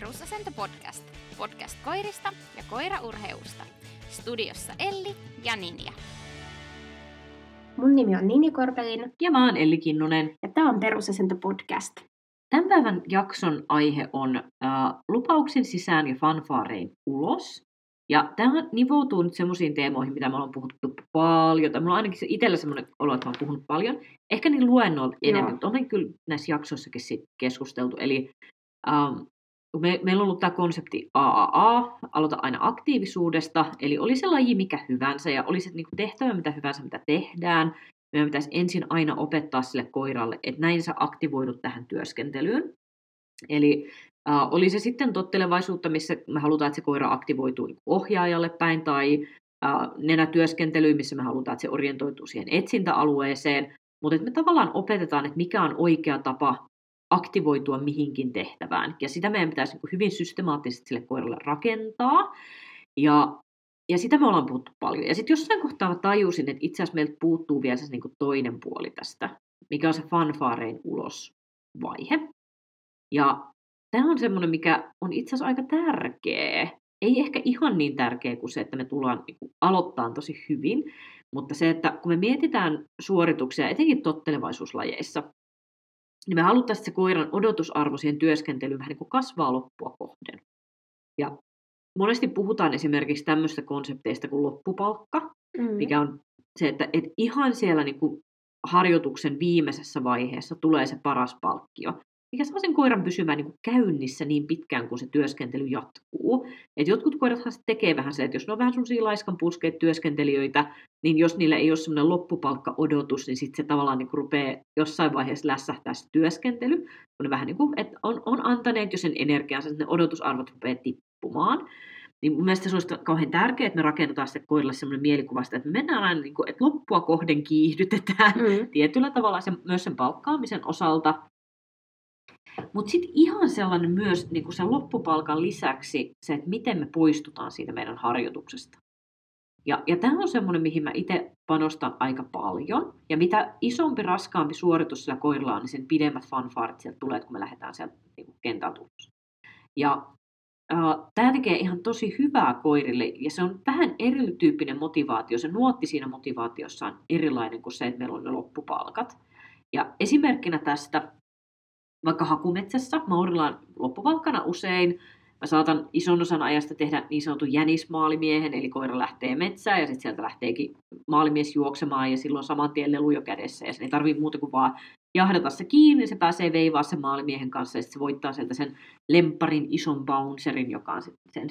Perusasento podcast. Podcast koirista ja koiraurheusta. Studiossa Elli ja Ninja. Mun nimi on Nini Korpelin Ja mä oon Elli Kinnunen. ja tämä on Perusasento podcast. Tämän päivän jakson aihe on äh, lupauksen sisään ja fanfaarein ulos. Ja tämä nivoutuu nyt semmoisiin teemoihin, mitä me ollaan puhuttu paljon. Tai mulla on ainakin itsellä semmoinen olo, että mä oon puhunut paljon. Ehkä niin luennoilla enemmän, mutta on kyllä näissä jaksoissakin sit keskusteltu. Eli ähm, me, meillä on ollut tämä konsepti AAA, aloita aina aktiivisuudesta, eli oli se laji mikä hyvänsä ja oli se niinku tehtävä mitä hyvänsä, mitä tehdään. Meidän pitäisi ensin aina opettaa sille koiralle, että näin sä aktivoidut tähän työskentelyyn. Eli äh, oli se sitten tottelevaisuutta, missä me halutaan, että se koira aktivoituu niinku ohjaajalle päin, tai äh, nenätyöskentelyyn, missä me halutaan, että se orientoituu siihen etsintäalueeseen. Mutta me tavallaan opetetaan, että mikä on oikea tapa aktivoitua mihinkin tehtävään. Ja sitä meidän pitäisi niin hyvin systemaattisesti sille koiralle rakentaa. Ja, ja sitä me ollaan puhuttu paljon. Ja sitten jossain kohtaa mä tajusin, että itse asiassa meiltä puuttuu vielä se niin kuin toinen puoli tästä, mikä on se fanfaarein ulos vaihe. Ja tämä on semmoinen, mikä on itse asiassa aika tärkeä. Ei ehkä ihan niin tärkeä kuin se, että me tullaan niin aloittaa tosi hyvin, mutta se, että kun me mietitään suorituksia, etenkin tottelevaisuuslajeissa, niin me haluttaisiin, että se koiran odotusarvo siihen työskentelyyn vähän niin kuin kasvaa loppua kohden. Ja monesti puhutaan esimerkiksi tämmöistä konsepteista kuin loppupalkka, Mm. mikä on se, että et ihan siellä niin kuin harjoituksen viimeisessä vaiheessa tulee se paras palkkio, mikä saa sen koiran pysymään niin kuin käynnissä niin pitkään, kun se työskentely jatkuu. Et jotkut koirathan tekee vähän se, että jos ne on vähän sellaisia laiskan puskeet työskentelijöitä, niin jos niillä ei ole semmoinen loppupalkka-odotus, niin sitten se tavallaan niin rupeaa jossain vaiheessa lässähtää se työskentely, ne vähän niin kuin, että on, on antaneet jo sen energiansa, että ne odotusarvot rupeaa tippumaan. Niin mun mielestä se olisi kauhean tärkeää, että me rakennetaan sitten koiralle semmoinen mielikuvasta, että me mennään aina, niin kuin, että loppua kohden kiihdytetään Mm. tietyllä tavalla sen, myös sen palkkaamisen osalta. Mutta sitten ihan sellainen myös niin kuin sen loppupalkan lisäksi se, että miten me poistutaan siitä meidän harjoituksesta. Ja, ja tämä on semmoinen, mihin mä itse panostan aika paljon. Ja mitä isompi, raskaampi suoritus sillä koiralla on, niin sen pidemmät fanfaarit sieltä tulee, kun me lähdetään sieltä niin kentältä ulos. Ja Uh, tämä tekee ihan tosi hyvää koirille ja se on vähän erityyppinen motivaatio. Se nuotti siinä motivaatiossa on erilainen kuin se, että meillä on ne loppupalkat. Ja esimerkkinä tästä, vaikka hakumetsässä, Maurilla on loppupalkkana usein, mä saatan ison osan ajasta tehdä niin sanotun jänismaalimiehen, eli koira lähtee metsään ja sitten sieltä lähteekin maalimies juoksemaan ja silloin saman tien lelu jo kädessä ja sen ei tarvitse muuta kuin vaan jahdata se kiinni, se pääsee veivaa sen maalimiehen kanssa ja sitten se voittaa sieltä sen lemparin ison bouncerin, joka on sen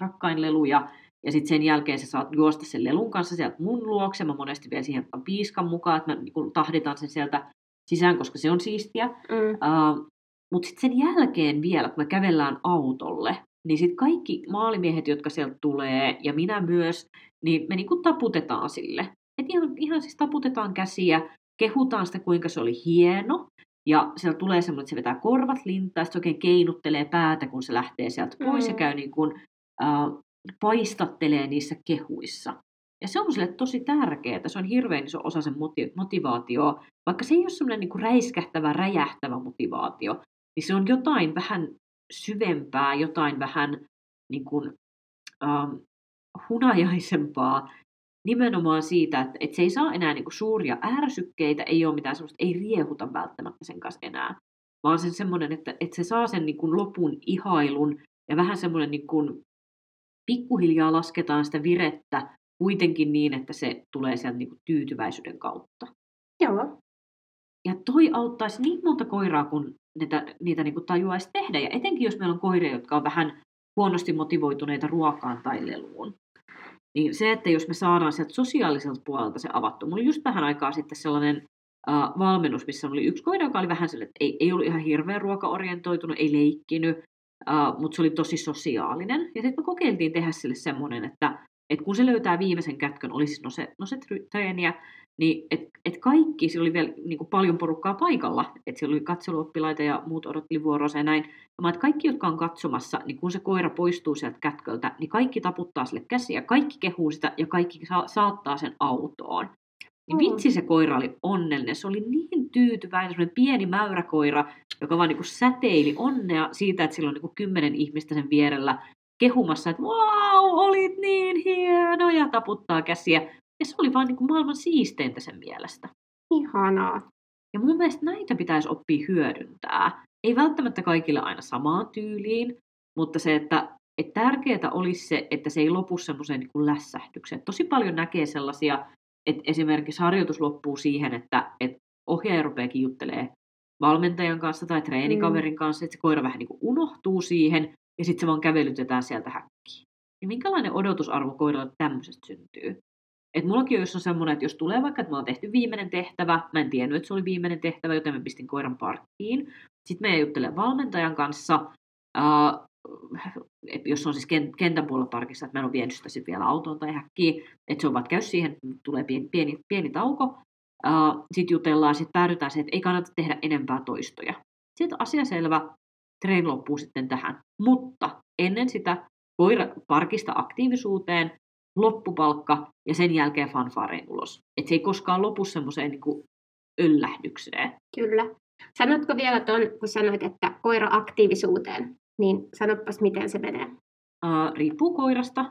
rakkain lelu ja, ja sitten sen jälkeen sä saat juosta sen lelun kanssa sieltä mun luokse. Mä monesti vielä siihen piiskan mukaan, että mä niin tahditan sen sieltä sisään, koska se on siistiä. Mm. Uh, Mutta sitten sen jälkeen vielä, kun me kävellään autolle, niin sitten kaikki maalimiehet, jotka sieltä tulee, ja minä myös, niin me niinku taputetaan sille. Et ihan, ihan siis taputetaan käsiä, kehutaan sitä, kuinka se oli hieno, ja sieltä tulee semmoinen, että se vetää korvat lintaan, ja sitten oikein keinuttelee päätä, kun se lähtee sieltä pois, Mm. ja käy niin kuin, uh, paistattelee niissä kehuissa. Ja se on sille tosi tärkeää, se on hirveän iso osa sen moti- motivaatio, vaikka se ei ole semmoinen niin räiskähtävä, räjähtävä motivaatio, niin se on jotain vähän syvempää, jotain vähän niin kuin, ähm, hunajaisempaa nimenomaan siitä, että, että se ei saa enää niin kuin suuria ärsykkeitä, ei ole mitään semmoista, ei riehuta välttämättä sen kanssa enää, vaan sen semmoinen, että, että se saa sen niin kuin lopun ihailun ja vähän semmoinen niin kuin, pikkuhiljaa lasketaan sitä virettä kuitenkin niin, että se tulee sieltä niin kuin tyytyväisyyden kautta. Joo. Ja toi auttaisi niin monta koiraa, kun niitä, niitä niin kuin tajuaisi tehdä. Ja etenkin jos meillä on koiria, jotka on vähän huonosti motivoituneita ruokaan tai leluun. Niin se, että jos me saadaan sieltä sosiaaliselta puolelta se avattu. Mulla oli just vähän aikaa sitten sellainen uh, valmennus, missä oli yksi koira, joka oli vähän sellainen, että ei, ei ollut ihan hirveän ruokaorientoitunut, ei leikkinyt, uh, mutta se oli tosi sosiaalinen. Ja sitten me kokeiltiin tehdä sille semmoinen, että, että kun se löytää viimeisen kätkön, oli siis nose, treeniä, niin et, et kaikki, siellä oli vielä niin kuin paljon porukkaa paikalla, että siellä oli katseluoppilaita ja muut odotteli vuoroansa ja näin. Mä että kaikki, jotka on katsomassa, niin kun se koira poistuu sieltä kätköltä, niin kaikki taputtaa sille käsiä, kaikki kehuu sitä ja kaikki sa- saattaa sen autoon. Niin vitsi se koira oli onnellinen. Se oli niin tyytyväinen, semmoinen pieni mäyräkoira, joka vaan niin säteili onnea siitä, että sillä on niin kymmenen ihmistä sen vierellä kehumassa, että wow, olit niin hieno ja taputtaa käsiä. Ja se oli vaan niin kuin maailman siisteintä sen mielestä. Ihanaa. Ja mun mielestä näitä pitäisi oppia hyödyntää. Ei välttämättä kaikille aina samaan tyyliin, mutta se, että, että tärkeää olisi se, että se ei lopu semmoiseen niin lässähdykseen. Tosi paljon näkee sellaisia, että esimerkiksi harjoitus loppuu siihen, että, että ohjaaja rupeakin juttelee valmentajan kanssa tai treenikaverin kanssa, että se koira vähän niin kuin unohtuu siihen ja sitten se vaan kävelytetään sieltä häkkiin. Niin minkälainen odotusarvo koiralle tämmöisestä syntyy? Et mullakin on semmoinen, että jos tulee vaikka, että me on tehty viimeinen tehtävä, mä en tiennyt, että se oli viimeinen tehtävä, joten mä pistin koiran parkkiin. Sitten me juttelen valmentajan kanssa, äh, jos on siis kentän puolella parkissa, että mä en ole vienyt sitä sitten vielä autoon tai häkkiin, että se on vaan käy siihen, tulee pieni, pieni, pieni tauko, äh, sitten jutellaan, sitten päädytään siihen, että ei kannata tehdä enempää toistoja. Sitten asia selvä, treeni loppuu sitten tähän. Mutta ennen sitä koira parkista aktiivisuuteen, loppupalkka ja sen jälkeen fanfaareen ulos. Että se ei koskaan lopu semmoiseen niin yllähdykseen. Kyllä. Sanotko vielä tuon, kun sanoit, että koira aktiivisuuteen, niin sanopas, miten se menee. Uh, riippuu koirasta.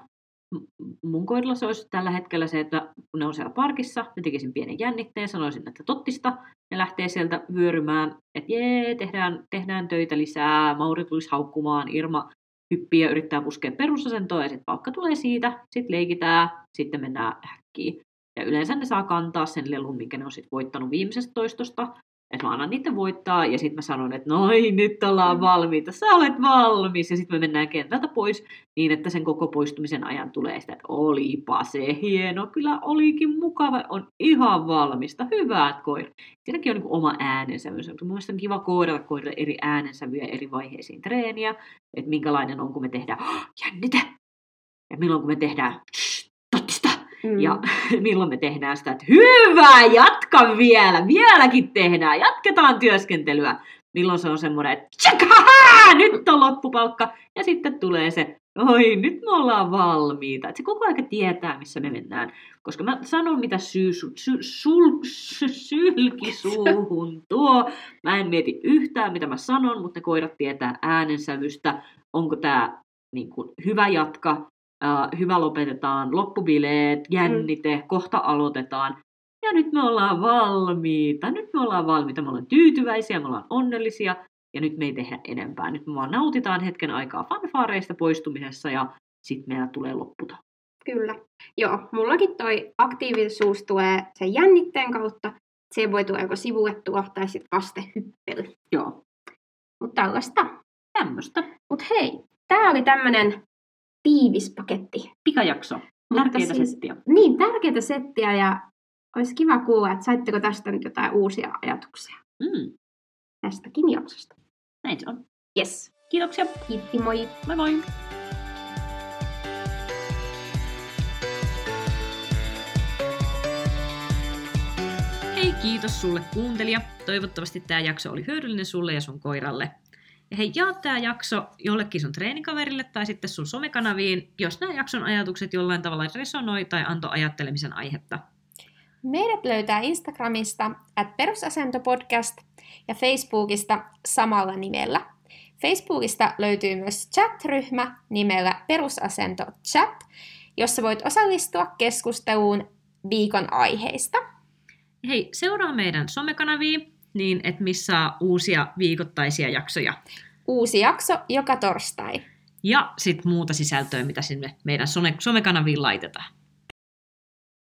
Mun koiralla se olisi tällä hetkellä se, että kun ne on siellä parkissa, ne tekisin pienen jännitteen, sanoisin, että tottista, ne lähtee sieltä vyörymään, että jee, tehdään, tehdään töitä lisää, Mauri tulisi haukkumaan, Irma hyppii ja yrittää puskea perusasentoa ja sitten palkka tulee siitä, sitten leikitään, sitten mennään häkkiin. Ja yleensä ne saa kantaa sen lelun, minkä ne on sitten voittanut viimeisestä toistosta, että mä annan niiden voittaa ja sitten mä sanon, että noi nyt ollaan mm. valmiita, sä olet valmis. Ja sitten me mennään kentältä pois niin, että sen koko poistumisen ajan tulee sitä, että olipa se hieno, kyllä olikin mukava, on ihan valmista, hyvät koira. Siinäkin on niin oma äänensävy. Mun mielestä on kiva koodata koirille eri äänensävyjä eri vaiheisiin treeniä, että minkälainen on, kun me tehdään jännite, ja milloin kun me tehdään Mm. Ja milloin me tehdään sitä, että hyvä, jatka vielä, vieläkin tehdään, jatketaan työskentelyä. Milloin se on semmoinen, että tshakaha, nyt on loppupalkka. Ja sitten tulee se, oi, nyt me ollaan valmiita. Että se koko ajan tietää, missä me mennään. Koska mä sanon, mitä syy, sy, sul, sy, sylki suuhun tuo. Mä en mieti yhtään, mitä mä sanon, mutta ne koirat tietää äänensävystä. Onko tämä niin kuin, hyvä jatka uh, hyvä lopetetaan, loppubileet, jännite, mm. kohta aloitetaan. Ja nyt me ollaan valmiita, nyt me ollaan valmiita, me ollaan tyytyväisiä, me ollaan onnellisia ja nyt me ei tehdä enempää. Nyt me vaan nautitaan hetken aikaa fanfaareista poistumisessa ja sitten meillä tulee lopputa. Kyllä. Joo, mullakin toi aktiivisuus tulee sen jännitteen kautta. Se voi tulla joko sivuettua tai sitten vastehyppely. Joo. Mutta tällaista. Tämmöistä. Mutta hei, tämä oli tämmöinen tiivis paketti. Pikajakso. Tärkeitä siis, settiä. Niin, tärkeitä settiä ja olisi kiva kuulla, että saitteko tästä nyt jotain uusia ajatuksia. Mm. Tästäkin jaksosta. Näin se on. Yes. Kiitoksia. Kiitti, moi. Moi moi. Hei, kiitos sulle kuuntelija. Toivottavasti tämä jakso oli hyödyllinen sulle ja sun koiralle. Hei, jaa tämä jakso jollekin sun treenikaverille tai sitten sun somekanaviin, jos nämä jakson ajatukset jollain tavalla resonoi tai antoi ajattelemisen aihetta. Meidät löytää Instagramista at perusasentopodcast ja Facebookista samalla nimellä. Facebookista löytyy myös chat-ryhmä nimellä Perusasento Chat, jossa voit osallistua keskusteluun viikon aiheista. Hei, seuraa meidän somekanavia, niin että missä uusia viikoittaisia jaksoja. Uusi jakso joka torstai. Ja sitten muuta sisältöä, mitä sinne meidän somekanaviin laitetaan.